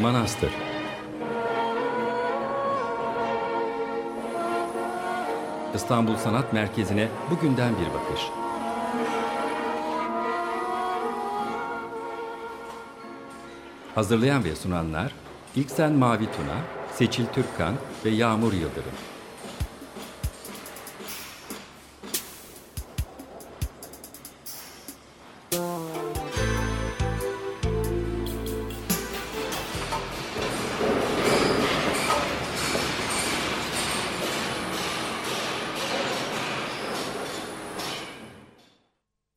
Manastır İstanbul Sanat Merkezi'ne bugünden bir bakış. Hazırlayan ve sunanlar İlksen Mavi Tuna, Seçil Türkkan ve Yağmur Yıldırım.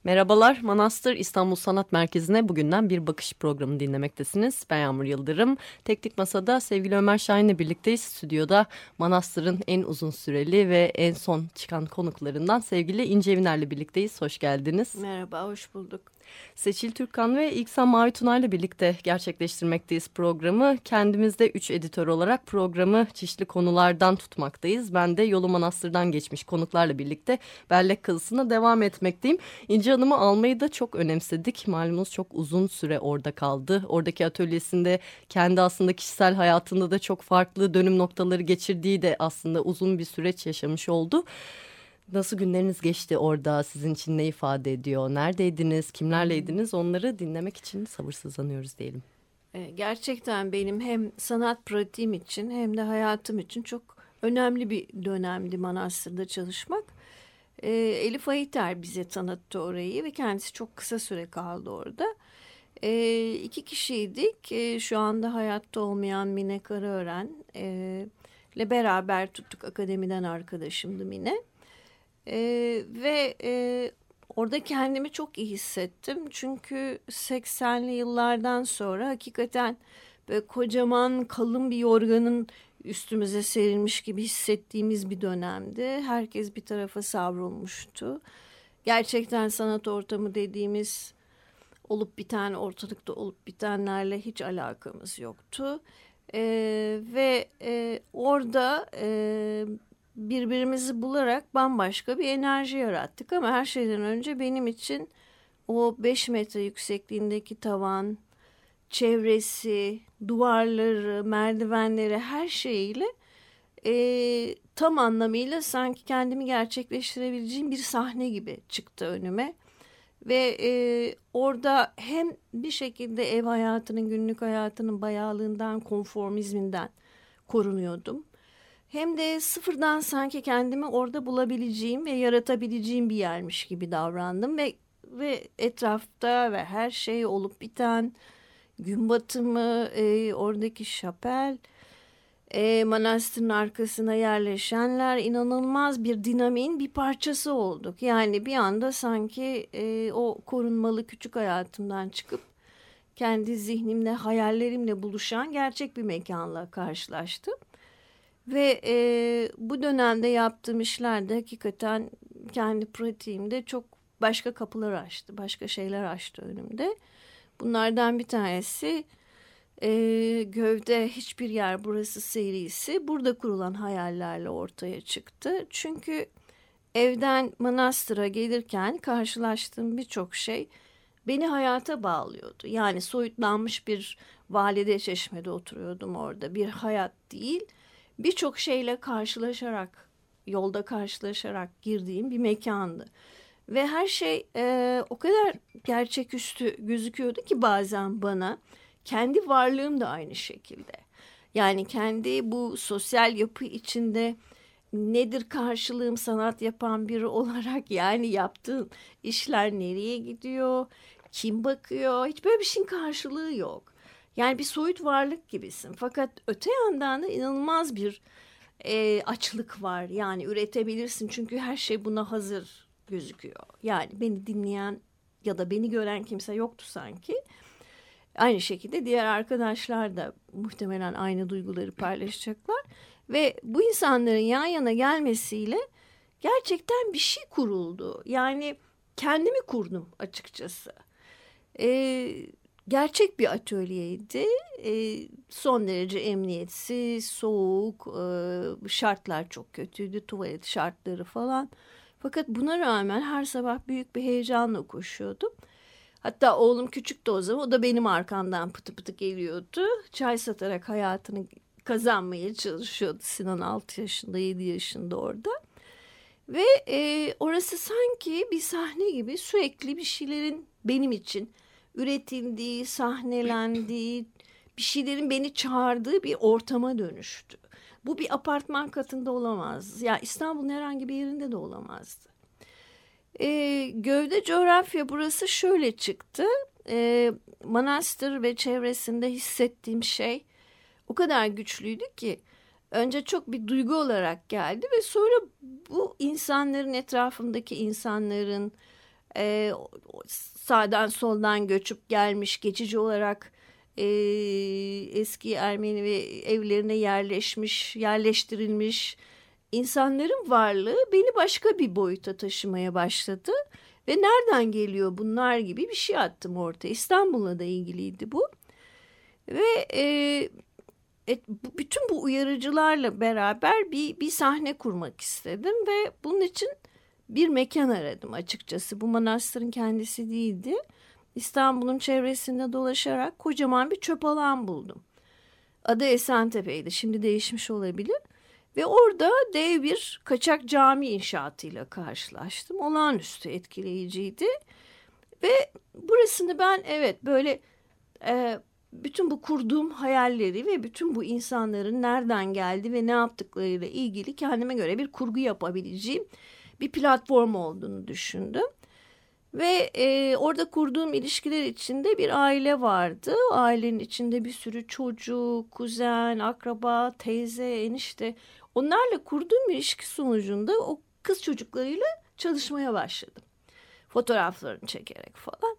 Merhabalar, Manastır İstanbul Sanat Merkezi'ne bugünden bir bakış programı dinlemektesiniz. Ben Yağmur Yıldırım. Teknik Masa'da sevgili Ömer Şahin'le birlikteyiz. Stüdyoda Manastır'ın en uzun süreli ve en son çıkan konuklarından sevgili İnce Eviner'le birlikteyiz. Hoş geldiniz. Merhaba, hoş bulduk. Seçil Türkan ve İksan Mavi Tuna ile birlikte gerçekleştirmekteyiz programı. Kendimizde üç editör olarak programı çeşitli konulardan tutmaktayız. Ben de Yolu Manastır'dan geçmiş konuklarla birlikte bellek kazısına devam etmekteyim. İnce Hanım'ı almayı da çok önemsedik. Malumunuz çok uzun süre orada kaldı. Oradaki atölyesinde kendi aslında kişisel hayatında da çok farklı dönüm noktaları geçirdiği de aslında uzun bir süreç yaşamış oldu. Nasıl günleriniz geçti orada? Sizin için ne ifade ediyor? Neredeydiniz? Kimlerleydiniz? Onları dinlemek için sabırsızlanıyoruz diyelim. Ee, gerçekten benim hem sanat pratiğim için hem de hayatım için çok önemli bir dönemdi Manastır'da çalışmak. Ee, Elif Ayiter bize tanıttı orayı ve kendisi çok kısa süre kaldı orada. Ee, iki kişiydik. Şu anda hayatta olmayan Mine Karaören e, ile beraber tuttuk akademiden arkadaşımdı Mine. E, ve e, orada kendimi çok iyi hissettim. Çünkü 80'li yıllardan sonra hakikaten böyle kocaman kalın bir yorganın üstümüze serilmiş gibi hissettiğimiz bir dönemdi. Herkes bir tarafa savrulmuştu. Gerçekten sanat ortamı dediğimiz olup biten ortalıkta olup bitenlerle hiç alakamız yoktu. Ee, ve e, orada e, birbirimizi bularak bambaşka bir enerji yarattık. Ama her şeyden önce benim için o 5 metre yüksekliğindeki tavan, çevresi, duvarları, merdivenleri her şeyiyle e, tam anlamıyla sanki kendimi gerçekleştirebileceğim bir sahne gibi çıktı önüme. Ve e, orada hem bir şekilde ev hayatının, günlük hayatının bayağılığından, konformizminden korunuyordum hem de sıfırdan sanki kendimi orada bulabileceğim ve yaratabileceğim bir yermiş gibi davrandım ve ve etrafta ve her şey olup biten gün batımı e, oradaki şapel e, manastırın arkasına yerleşenler inanılmaz bir dinamiğin bir parçası olduk. Yani bir anda sanki e, o korunmalı küçük hayatımdan çıkıp kendi zihnimle hayallerimle buluşan gerçek bir mekanla karşılaştım. Ve e, bu dönemde yaptığım işler de hakikaten kendi pratiğimde çok başka kapılar açtı. Başka şeyler açtı önümde. Bunlardan bir tanesi e, Gövde Hiçbir Yer Burası serisi burada kurulan hayallerle ortaya çıktı. Çünkü evden manastıra gelirken karşılaştığım birçok şey beni hayata bağlıyordu. Yani soyutlanmış bir valide çeşmede oturuyordum orada. Bir hayat değil birçok şeyle karşılaşarak, yolda karşılaşarak girdiğim bir mekandı. Ve her şey e, o kadar gerçeküstü gözüküyordu ki bazen bana kendi varlığım da aynı şekilde. Yani kendi bu sosyal yapı içinde nedir karşılığım sanat yapan biri olarak yani yaptığım işler nereye gidiyor, kim bakıyor hiç böyle bir şeyin karşılığı yok. Yani bir soyut varlık gibisin. Fakat öte yandan da inanılmaz bir e, açlık var. Yani üretebilirsin çünkü her şey buna hazır gözüküyor. Yani beni dinleyen ya da beni gören kimse yoktu sanki. Aynı şekilde diğer arkadaşlar da muhtemelen aynı duyguları paylaşacaklar. Ve bu insanların yan yana gelmesiyle gerçekten bir şey kuruldu. Yani kendimi kurdum açıkçası. Ee, gerçek bir atölyeydi. E, son derece emniyetsiz, soğuk, e, şartlar çok kötüydü, tuvalet şartları falan. Fakat buna rağmen her sabah büyük bir heyecanla koşuyordum. Hatta oğlum küçüktü o zaman. O da benim arkamdan pıtı pıtı geliyordu. Çay satarak hayatını kazanmaya çalışıyordu. Sinan 6 yaşında 7 yaşında orada. Ve e, orası sanki bir sahne gibi sürekli bir şeylerin benim için üretildiği, sahnelendiği, bir şeylerin beni çağırdığı bir ortama dönüştü. Bu bir apartman katında olamazdı. Ya İstanbul'un herhangi bir yerinde de olamazdı. E, gövde coğrafya burası şöyle çıktı. E, manastır ve çevresinde hissettiğim şey o kadar güçlüydü ki önce çok bir duygu olarak geldi ve sonra bu insanların etrafımdaki insanların e, sağdan soldan göçüp gelmiş geçici olarak e, eski Ermeni ve evlerine yerleşmiş yerleştirilmiş insanların varlığı beni başka bir boyuta taşımaya başladı. Ve nereden geliyor bunlar gibi bir şey attım ortaya. İstanbul'la da ilgiliydi bu. Ve e, bu, bütün bu uyarıcılarla beraber bir, bir sahne kurmak istedim. Ve bunun için bir mekan aradım açıkçası. Bu manastırın kendisi değildi. İstanbul'un çevresinde dolaşarak kocaman bir çöp alan buldum. Adı Esentepe'ydi. Şimdi değişmiş olabilir. Ve orada dev bir kaçak cami inşaatıyla karşılaştım. Olağanüstü etkileyiciydi. Ve burasını ben evet böyle e, bütün bu kurduğum hayalleri ve bütün bu insanların nereden geldi ve ne yaptıklarıyla ilgili kendime göre bir kurgu yapabileceğim bir platform olduğunu düşündüm. Ve e, orada kurduğum ilişkiler içinde bir aile vardı. O ailenin içinde bir sürü çocuk, kuzen, akraba, teyze, enişte. Onlarla kurduğum ilişki sonucunda o kız çocuklarıyla çalışmaya başladım. Fotoğraflarını çekerek falan.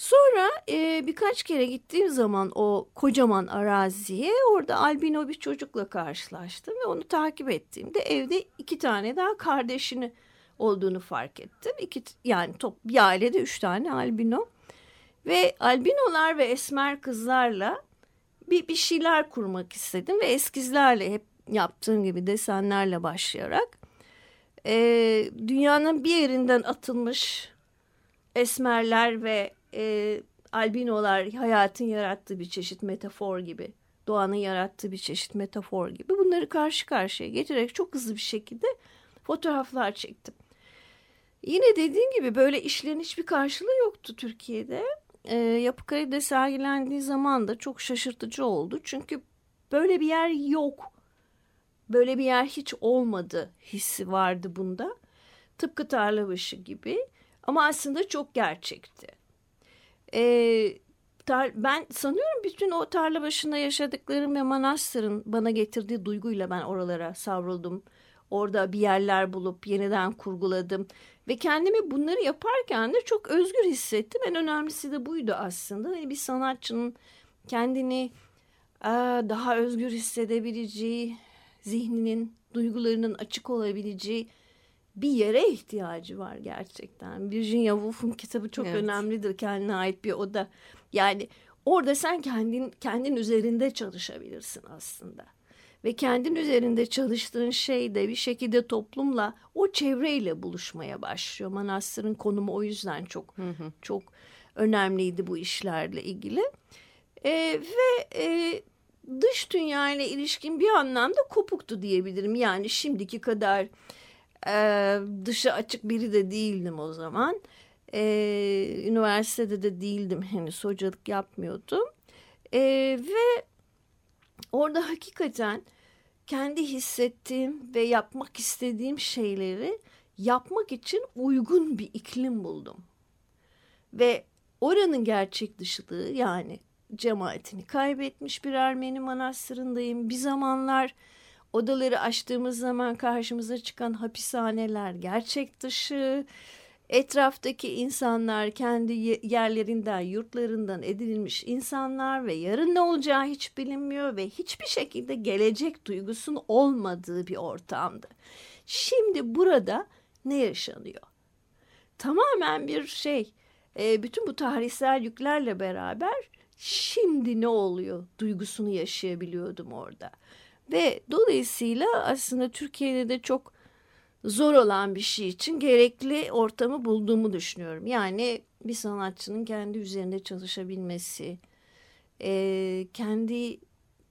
Sonra e, birkaç kere gittiğim zaman o kocaman araziye orada albino bir çocukla karşılaştım ve onu takip ettiğimde evde iki tane daha kardeşini olduğunu fark ettim. İki, yani top, bir ailede üç tane albino ve albinolar ve esmer kızlarla bir, bir şeyler kurmak istedim ve eskizlerle hep yaptığım gibi desenlerle başlayarak e, dünyanın bir yerinden atılmış esmerler ve e, albinolar hayatın yarattığı bir çeşit metafor gibi, doğanın yarattığı bir çeşit metafor gibi bunları karşı karşıya getirerek çok hızlı bir şekilde fotoğraflar çektim. Yine dediğim gibi böyle işlerin hiçbir karşılığı yoktu Türkiye'de. E, Yapı Kredi'de sergilendiği zaman da çok şaşırtıcı oldu. Çünkü böyle bir yer yok. Böyle bir yer hiç olmadı hissi vardı bunda. Tıpkı Tarlabaşı gibi ama aslında çok gerçekti. E, tar ben sanıyorum bütün o tarla başında yaşadıklarım ve manastırın bana getirdiği duyguyla ben oralara savruldum. Orada bir yerler bulup yeniden kurguladım. Ve kendimi bunları yaparken de çok özgür hissettim. En önemlisi de buydu aslında. Hani bir sanatçının kendini daha özgür hissedebileceği, zihninin, duygularının açık olabileceği bir yere ihtiyacı var gerçekten. Virginia Woolf'un kitabı çok evet. önemlidir. Kendine ait bir oda. Yani orada sen kendin kendin üzerinde çalışabilirsin aslında. Ve kendin üzerinde çalıştığın şey de bir şekilde toplumla o çevreyle buluşmaya başlıyor. Manastırın konumu o yüzden çok hı hı. çok önemliydi bu işlerle ilgili. E, ve e, dış dünya ile ilişkin bir anlamda kopuktu diyebilirim. Yani şimdiki kadar ee, dışı açık biri de değildim o zaman. Ee, üniversitede de değildim henüz hocalık yapmıyordum. Ee, ve orada hakikaten kendi hissettiğim ve yapmak istediğim şeyleri yapmak için uygun bir iklim buldum. Ve oranın gerçek dışılığı yani cemaatini kaybetmiş bir Ermeni manastırındayım. Bir zamanlar Odaları açtığımız zaman karşımıza çıkan hapishaneler gerçek dışı. Etraftaki insanlar kendi yerlerinden, yurtlarından edinilmiş insanlar ve yarın ne olacağı hiç bilinmiyor ve hiçbir şekilde gelecek duygusunun olmadığı bir ortamdı. Şimdi burada ne yaşanıyor? Tamamen bir şey, e, bütün bu tarihsel yüklerle beraber şimdi ne oluyor duygusunu yaşayabiliyordum orada. Ve dolayısıyla aslında Türkiye'de de çok zor olan bir şey için gerekli ortamı bulduğumu düşünüyorum. Yani bir sanatçının kendi üzerinde çalışabilmesi, e, kendi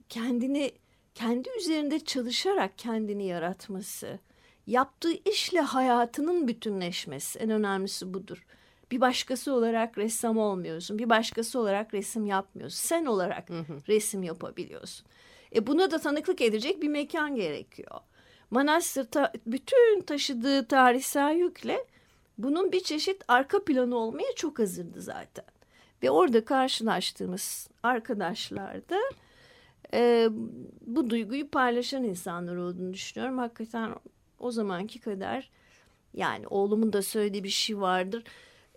kendini kendi üzerinde çalışarak kendini yaratması, yaptığı işle hayatının bütünleşmesi en önemlisi budur. Bir başkası olarak ressam olmuyorsun, bir başkası olarak resim yapmıyorsun. Sen olarak hı hı. resim yapabiliyorsun. E buna da tanıklık edecek bir mekan gerekiyor. Manastır ta, bütün taşıdığı tarihsel yükle bunun bir çeşit arka planı olmaya çok hazırdı zaten. Ve orada karşılaştığımız arkadaşlar da e, bu duyguyu paylaşan insanlar olduğunu düşünüyorum. Hakikaten o zamanki kadar yani oğlumun da söylediği bir şey vardır.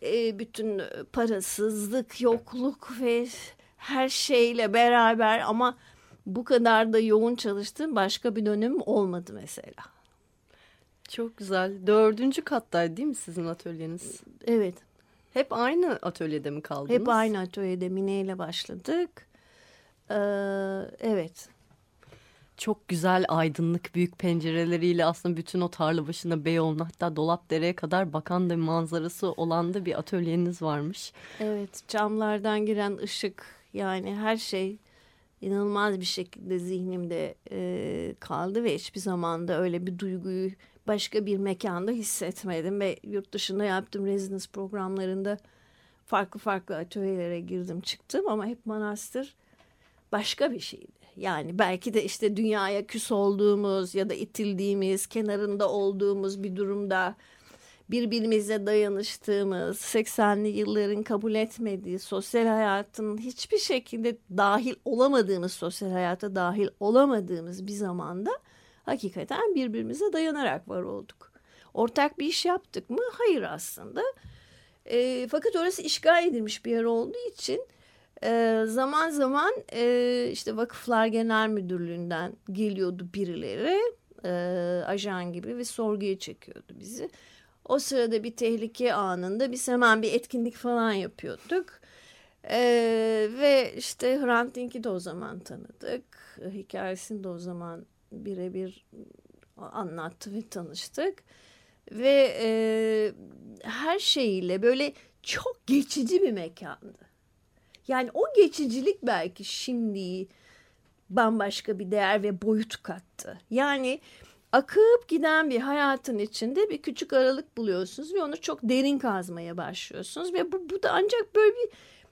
E, bütün parasızlık, yokluk ve her şeyle beraber ama bu kadar da yoğun çalıştığım başka bir dönem olmadı mesela. Çok güzel. Dördüncü kattaydı değil mi sizin atölyeniz? Evet. Hep aynı atölyede mi kaldınız? Hep aynı atölyede Mine ile başladık. Ee, evet. Çok güzel aydınlık büyük pencereleriyle aslında bütün o tarla başında Beyoğlu'na hatta Dolapdere'ye kadar bakan da manzarası olan da bir atölyeniz varmış. Evet camlardan giren ışık yani her şey inanılmaz bir şekilde zihnimde e, kaldı ve hiçbir zaman da öyle bir duyguyu başka bir mekanda hissetmedim ve yurt dışında yaptığım residence programlarında farklı farklı atölyelere girdim çıktım ama hep manastır başka bir şeydi. Yani belki de işte dünyaya küs olduğumuz ya da itildiğimiz, kenarında olduğumuz bir durumda birbirimize dayanıştığımız, 80'li yılların kabul etmediği, sosyal hayatın hiçbir şekilde dahil olamadığımız, sosyal hayata dahil olamadığımız bir zamanda hakikaten birbirimize dayanarak var olduk. Ortak bir iş yaptık mı? Hayır aslında. E, fakat orası işgal edilmiş bir yer olduğu için e, zaman zaman e, işte Vakıflar Genel Müdürlüğü'nden geliyordu birileri e, ajan gibi ve sorguya çekiyordu bizi. O sırada bir tehlike anında biz hemen bir etkinlik falan yapıyorduk. Ee, ve işte Hrant Dink'i de o zaman tanıdık. Hikayesini de o zaman birebir anlattı ve tanıştık. Ve e, her şeyiyle böyle çok geçici bir mekandı. Yani o geçicilik belki şimdi bambaşka bir değer ve boyut kattı. Yani akıp giden bir hayatın içinde bir küçük aralık buluyorsunuz ve onu çok derin kazmaya başlıyorsunuz ve bu, bu da ancak böyle bir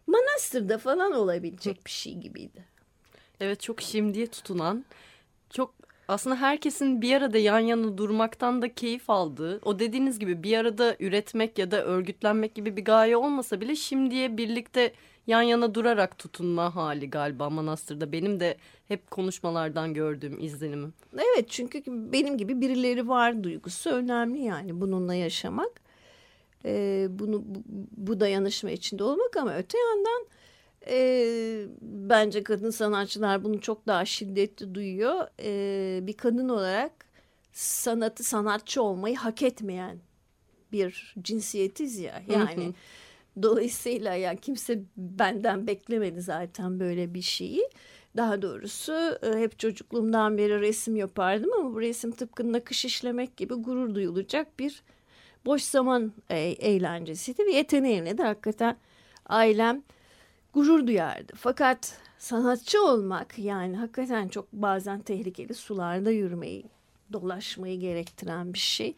manastırda falan olabilecek bir şey gibiydi. Evet çok şimdiye tutunan çok aslında herkesin bir arada yan yana durmaktan da keyif aldığı, o dediğiniz gibi bir arada üretmek ya da örgütlenmek gibi bir gaye olmasa bile şimdiye birlikte yan yana durarak tutunma hali galiba manastırda. Benim de hep konuşmalardan gördüğüm izlenimim. Evet çünkü benim gibi birileri var duygusu önemli yani bununla yaşamak. Ee, bunu bu, bu dayanışma içinde olmak ama öte yandan e, bence kadın sanatçılar bunu çok daha şiddetli duyuyor. E, bir kadın olarak sanatı sanatçı olmayı hak etmeyen bir cinsiyetiz ya. Yani dolayısıyla ya kimse benden beklemedi zaten böyle bir şeyi. Daha doğrusu e, hep çocukluğumdan beri resim yapardım ama bu resim tıpkı nakış işlemek gibi gurur duyulacak bir boş zaman e eğlencesiydi ve yeteneğimle de hakikaten ailem gurur duyardı. Fakat sanatçı olmak yani hakikaten çok bazen tehlikeli sularda yürümeyi, dolaşmayı gerektiren bir şey.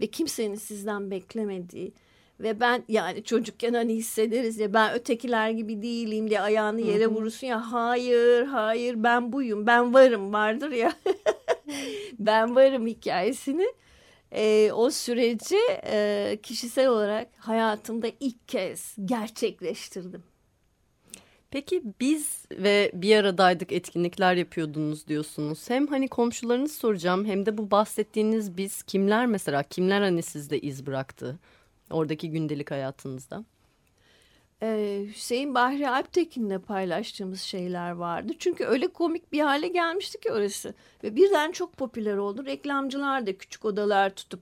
Ve kimsenin sizden beklemediği ve ben yani çocukken hani hissederiz ya ben ötekiler gibi değilim diye ayağını yere vurursun ya hayır hayır ben buyum ben varım vardır ya ben varım hikayesini e, o süreci e, kişisel olarak hayatımda ilk kez gerçekleştirdim. Peki biz ve bir aradaydık etkinlikler yapıyordunuz diyorsunuz. Hem hani komşularınız soracağım hem de bu bahsettiğiniz biz kimler mesela kimler hani sizde iz bıraktı oradaki gündelik hayatınızda? Ee, Hüseyin Bahri Alptekin'le paylaştığımız şeyler vardı. Çünkü öyle komik bir hale gelmişti ki orası. Ve birden çok popüler oldu. Reklamcılar da küçük odalar tutup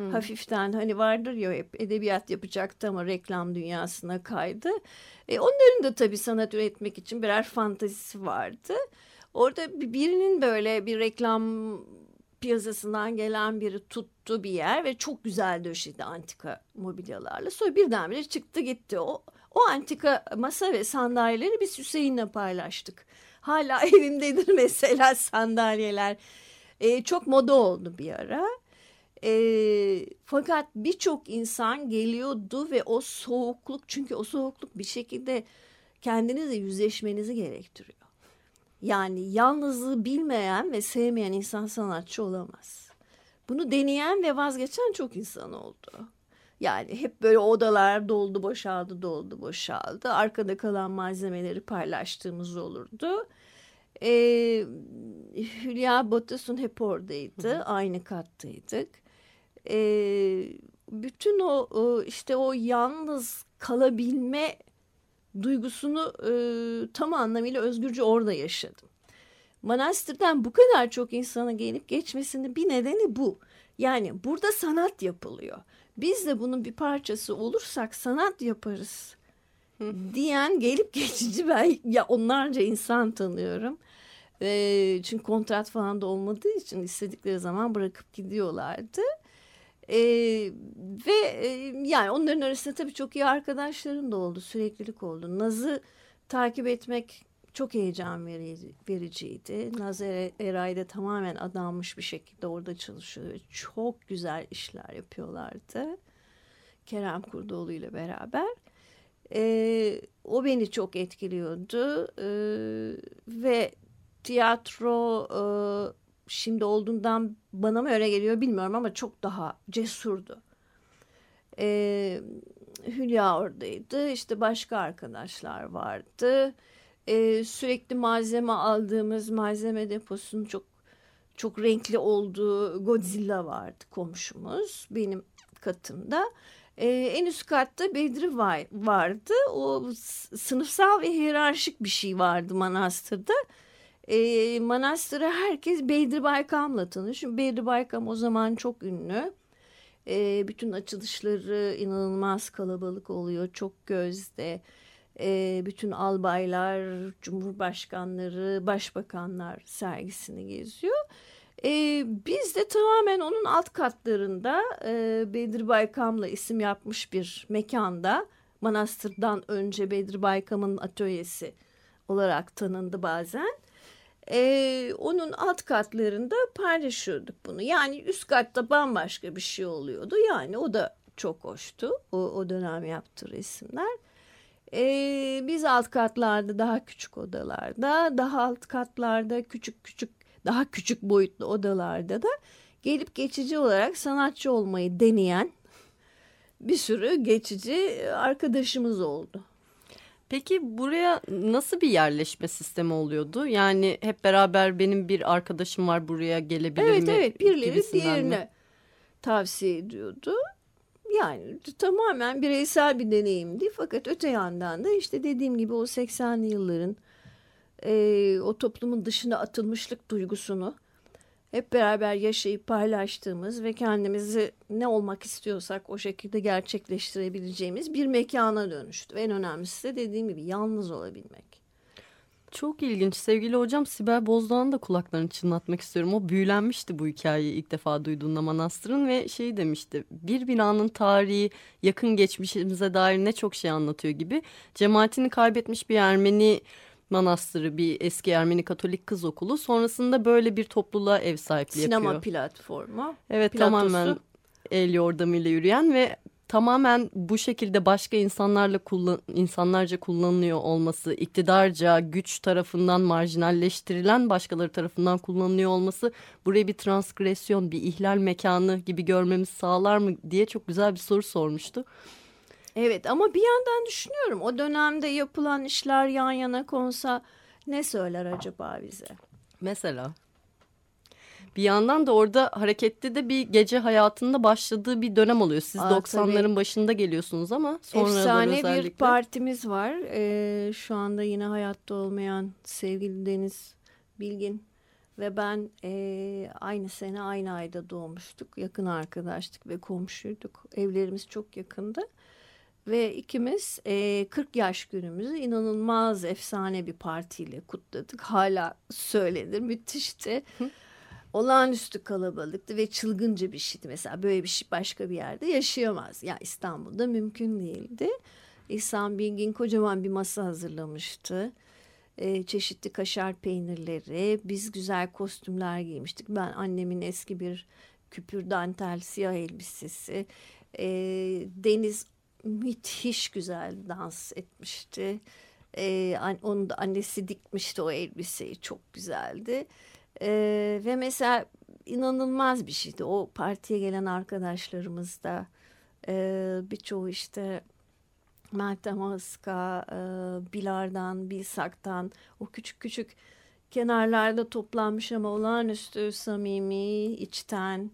Hmm. Hafiften hani vardır ya hep edebiyat yapacaktı ama reklam dünyasına kaydı. E, onların da tabii sanat üretmek için birer fantazisi vardı. Orada birinin böyle bir reklam piyasasından gelen biri tuttu bir yer ve çok güzel döşedi antika mobilyalarla. Sonra birdenbire çıktı gitti. O, o antika masa ve sandalyeleri biz Hüseyin'le paylaştık. Hala evimdedir mesela sandalyeler. Ee, çok moda oldu bir ara. E, fakat birçok insan geliyordu ve o soğukluk çünkü o soğukluk bir şekilde kendinizle yüzleşmenizi gerektiriyor. Yani yalnızlığı bilmeyen ve sevmeyen insan sanatçı olamaz. Bunu deneyen ve vazgeçen çok insan oldu. Yani hep böyle odalar doldu boşaldı doldu boşaldı. Arkada kalan malzemeleri paylaştığımız olurdu. Ee, Hülya Botas'ın hep oradaydı. Hı hı. Aynı kattaydık. Ee, bütün o, o işte o yalnız kalabilme duygusunu e, tam anlamıyla özgürce orada yaşadım. Manastırdan bu kadar çok insana gelip geçmesinin bir nedeni bu. Yani burada sanat yapılıyor. Biz de bunun bir parçası olursak sanat yaparız diyen gelip geçici ben ya onlarca insan tanıyorum. E, çünkü kontrat falan da olmadığı için istedikleri zaman bırakıp gidiyorlardı. E, ve e, yani onların arasında tabii çok iyi arkadaşlarım da oldu. Süreklilik oldu. Naz'ı takip etmek çok heyecan vericiydi. Naz Eray da tamamen adanmış bir şekilde orada çalışıyor. Çok güzel işler yapıyorlardı. Kerem Kurdoğlu ile beraber. E, o beni çok etkiliyordu. E, ve tiyatro e, şimdi olduğundan bana mı öyle geliyor bilmiyorum ama çok daha cesurdu. E, Hülya oradaydı. İşte başka arkadaşlar vardı. E, sürekli malzeme aldığımız malzeme deposunun çok çok renkli olduğu Godzilla vardı komşumuz benim katımda. Ee, en üst katta Bedri var, vardı. O sınıfsal ve hiyerarşik bir şey vardı manastırda e, manastıra herkes Bedri Baykam'la tanışıyor. Bedri Baykam o zaman çok ünlü. E, bütün açılışları inanılmaz kalabalık oluyor. Çok gözde. E, bütün albaylar, cumhurbaşkanları, başbakanlar sergisini geziyor. E, biz de tamamen onun alt katlarında e, Bedri Baykam'la isim yapmış bir mekanda manastırdan önce Bedri Baykam'ın atölyesi olarak tanındı bazen e, onun alt katlarında paylaşıyorduk bunu. Yani üst katta bambaşka bir şey oluyordu. Yani o da çok hoştu. O, o dönem yaptığı resimler. E, biz alt katlarda daha küçük odalarda, daha alt katlarda küçük küçük, daha küçük boyutlu odalarda da gelip geçici olarak sanatçı olmayı deneyen bir sürü geçici arkadaşımız oldu. Peki buraya nasıl bir yerleşme sistemi oluyordu? Yani hep beraber benim bir arkadaşım var buraya gelebilir evet, mi? Evet evet birileri diğerine mi? tavsiye ediyordu. Yani tamamen bireysel bir deneyimdi. Fakat öte yandan da işte dediğim gibi o 80'li yılların e, o toplumun dışına atılmışlık duygusunu hep beraber yaşayıp paylaştığımız ve kendimizi ne olmak istiyorsak o şekilde gerçekleştirebileceğimiz bir mekana dönüştü. En önemlisi de dediğim gibi yalnız olabilmek. Çok ilginç. Sevgili hocam Sibel Bozdağ'ın da kulaklarını çınlatmak istiyorum. O büyülenmişti bu hikayeyi ilk defa duyduğunda Manastır'ın ve şey demişti. Bir binanın tarihi yakın geçmişimize dair ne çok şey anlatıyor gibi. Cemaatini kaybetmiş bir Ermeni manastırı bir eski Ermeni Katolik kız okulu. Sonrasında böyle bir topluluğa ev sahipliği Sinema yapıyor. Sinema platformu. Evet Platosu. tamamen el yordamıyla yürüyen ve tamamen bu şekilde başka insanlarla kullan insanlarca kullanılıyor olması, iktidarca güç tarafından marjinalleştirilen başkaları tarafından kullanılıyor olması burayı bir transgresyon, bir ihlal mekanı gibi görmemiz sağlar mı diye çok güzel bir soru sormuştu. Evet ama bir yandan düşünüyorum o dönemde yapılan işler yan yana konsa ne söyler acaba bize? Mesela bir yandan da orada hareketli de bir gece hayatında başladığı bir dönem oluyor. Siz Aa, 90'ların başında geliyorsunuz ama sonra Efsane özellikle... bir partimiz var. Ee, şu anda yine hayatta olmayan sevgili Deniz Bilgin ve ben e, aynı sene aynı ayda doğmuştuk. Yakın arkadaştık ve komşuyduk. Evlerimiz çok yakındı. Ve ikimiz e, 40 yaş günümüzü inanılmaz efsane bir partiyle kutladık. Hala söylenir müthişti. olağanüstü kalabalıktı ve çılgınca bir şeydi. Mesela böyle bir şey başka bir yerde yaşayamaz. Ya İstanbul'da mümkün değildi. İhsan Bilgin kocaman bir masa hazırlamıştı. Ee, çeşitli kaşar peynirleri, biz güzel kostümler giymiştik. Ben annemin eski bir küpür dantel siyah elbisesi. Ee, Deniz müthiş güzel dans etmişti. Ee, onun da annesi dikmişti o elbiseyi çok güzeldi. Ee, ve mesela inanılmaz bir şeydi. O partiye gelen arkadaşlarımız da e, birçoğu işte Meltem Aska, e, Bilar'dan, Bilsak'tan o küçük küçük kenarlarda toplanmış ama olağanüstü samimi, içten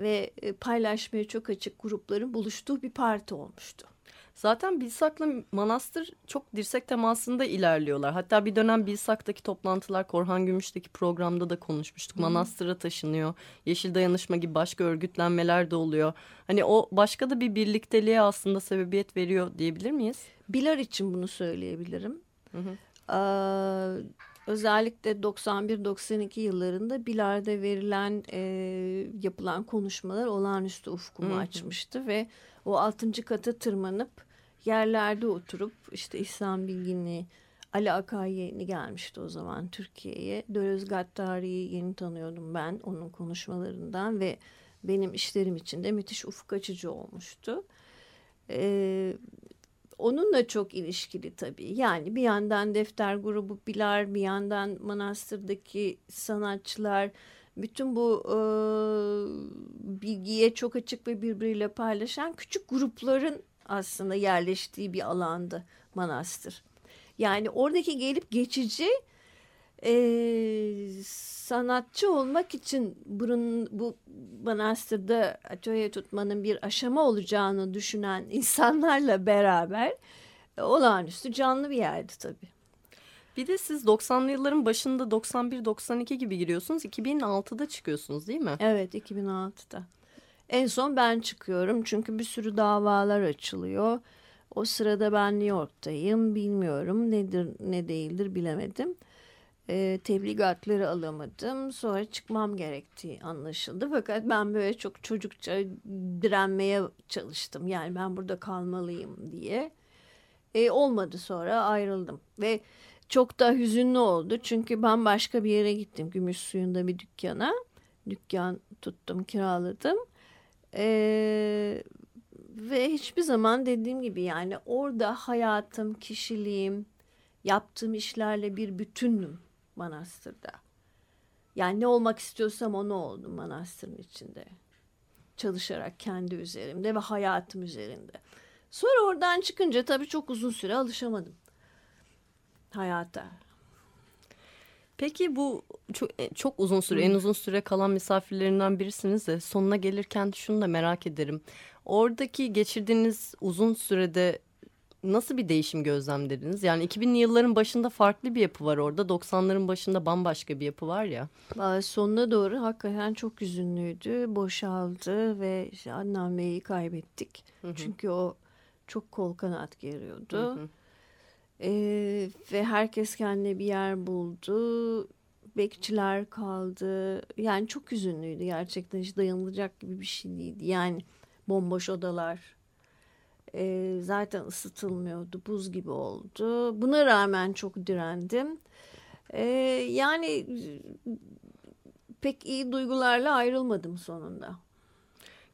ve e, paylaşmaya çok açık grupların buluştuğu bir parti olmuştu. Zaten Bilsak'la Manastır çok dirsek temasında ilerliyorlar. Hatta bir dönem Bilsak'taki toplantılar Korhan Gümüş'teki programda da konuşmuştuk. Manastır'a taşınıyor. Yeşil Dayanışma gibi başka örgütlenmeler de oluyor. Hani o başka da bir birlikteliğe aslında sebebiyet veriyor diyebilir miyiz? Bilar için bunu söyleyebilirim. Hı hı. Ee, özellikle 91-92 yıllarında Bilar'da verilen e, yapılan konuşmalar olağanüstü ufkumu hı hı. açmıştı ve o altıncı kata tırmanıp yerlerde oturup işte İhsan Bilgin'i, Ali Akay yeni gelmişti o zaman Türkiye'ye. Dölöz Gattari'yi yeni tanıyordum ben onun konuşmalarından ve benim işlerim için de müthiş ufuk açıcı olmuştu. Ee, onunla çok ilişkili tabii. Yani bir yandan defter grubu Bilar, bir yandan Manastır'daki sanatçılar, bütün bu e, bilgiye çok açık ve birbiriyle paylaşan küçük grupların aslında yerleştiği bir alandı manastır. Yani oradaki gelip geçici e, sanatçı olmak için bunun, bu manastırda atölye tutmanın bir aşama olacağını düşünen insanlarla beraber e, olağanüstü canlı bir yerdi tabii. Bir de siz 90'lı yılların başında 91-92 gibi giriyorsunuz. 2006'da çıkıyorsunuz değil mi? Evet 2006'da. En son ben çıkıyorum çünkü bir sürü davalar açılıyor. O sırada ben New York'tayım. Bilmiyorum nedir ne değildir bilemedim. E, tebligatları alamadım. Sonra çıkmam gerektiği anlaşıldı. Fakat ben böyle çok çocukça direnmeye çalıştım. Yani ben burada kalmalıyım diye. E, olmadı sonra ayrıldım. Ve çok da hüzünlü oldu. Çünkü ben başka bir yere gittim. Gümüş suyunda bir dükkana. Dükkan tuttum, kiraladım. Ee, ve hiçbir zaman dediğim gibi yani orada hayatım, kişiliğim, yaptığım işlerle bir bütündüm manastırda. Yani ne olmak istiyorsam onu oldum manastırın içinde. Çalışarak kendi üzerimde ve hayatım üzerinde. Sonra oradan çıkınca tabii çok uzun süre alışamadım hayata. Peki bu çok, e, çok uzun süre, en uzun süre kalan misafirlerinden birisiniz de sonuna gelirken şunu da merak ederim. Oradaki geçirdiğiniz uzun sürede nasıl bir değişim gözlemlediniz? Yani 2000'li yılların başında farklı bir yapı var orada. 90'ların başında bambaşka bir yapı var ya. Sonuna doğru hakikaten çok üzünlüydü. Boşaldı ve işte Adnan Bey'i kaybettik. Hı hı. Çünkü o çok kol kanat geriyordu. Hı hı. Ee, ve herkes kendine bir yer buldu. Bekçiler kaldı. Yani çok üzünlüydü gerçekten. Hiç dayanılacak gibi bir şey değildi. Yani bomboş odalar. Ee, zaten ısıtılmıyordu. Buz gibi oldu. Buna rağmen çok direndim. Ee, yani pek iyi duygularla ayrılmadım sonunda.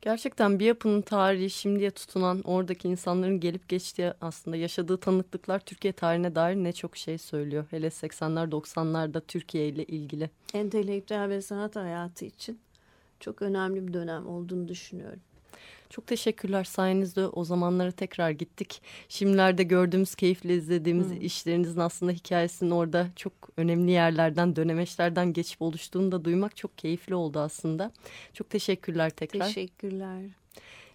Gerçekten bir yapının tarihi şimdiye tutunan oradaki insanların gelip geçtiği aslında yaşadığı tanıklıklar Türkiye tarihine dair ne çok şey söylüyor. Hele 80'ler 90'larda Türkiye ile ilgili. Entelektüel ve sanat hayatı için çok önemli bir dönem olduğunu düşünüyorum. Çok teşekkürler sayenizde o zamanlara tekrar gittik. Şimdilerde gördüğümüz, keyifle izlediğimiz hmm. işlerinizin aslında hikayesinin orada çok önemli yerlerden, dönemeçlerden geçip oluştuğunu da duymak çok keyifli oldu aslında. Çok teşekkürler tekrar. Teşekkürler.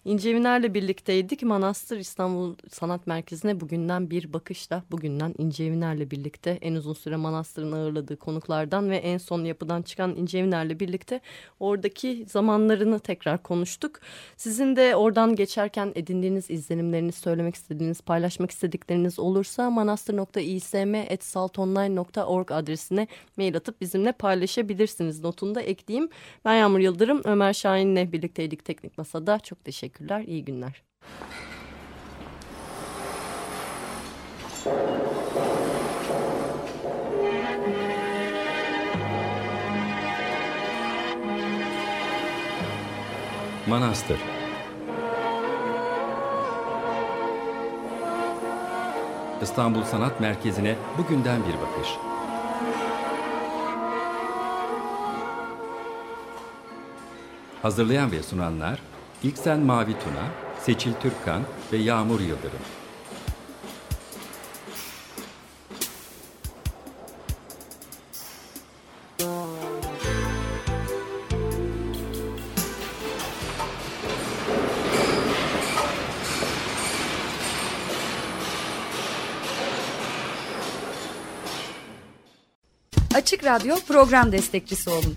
İnce Eviner'le birlikteydik. Manastır İstanbul Sanat Merkezi'ne bugünden bir bakışla, bugünden İnce Eviner'le birlikte en uzun süre Manastır'ın ağırladığı konuklardan ve en son yapıdan çıkan İnce Eviner'le birlikte oradaki zamanlarını tekrar konuştuk. Sizin de oradan geçerken edindiğiniz izlenimleriniz, söylemek istediğiniz, paylaşmak istedikleriniz olursa manastır.ism.saltonline.org adresine mail atıp bizimle paylaşabilirsiniz. Notunu da ekleyeyim. Ben Yağmur Yıldırım, Ömer Şahin'le birlikteydik Teknik Masa'da. Çok teşekkürler, iyi günler. Manastır İstanbul Sanat Merkezi'ne bugünden bir bakış. Hazırlayan ve sunanlar İlksen Mavi Tuna, Seçil Türkkan ve Yağmur Yıldırım. Açık Radyo program destekçisi olun.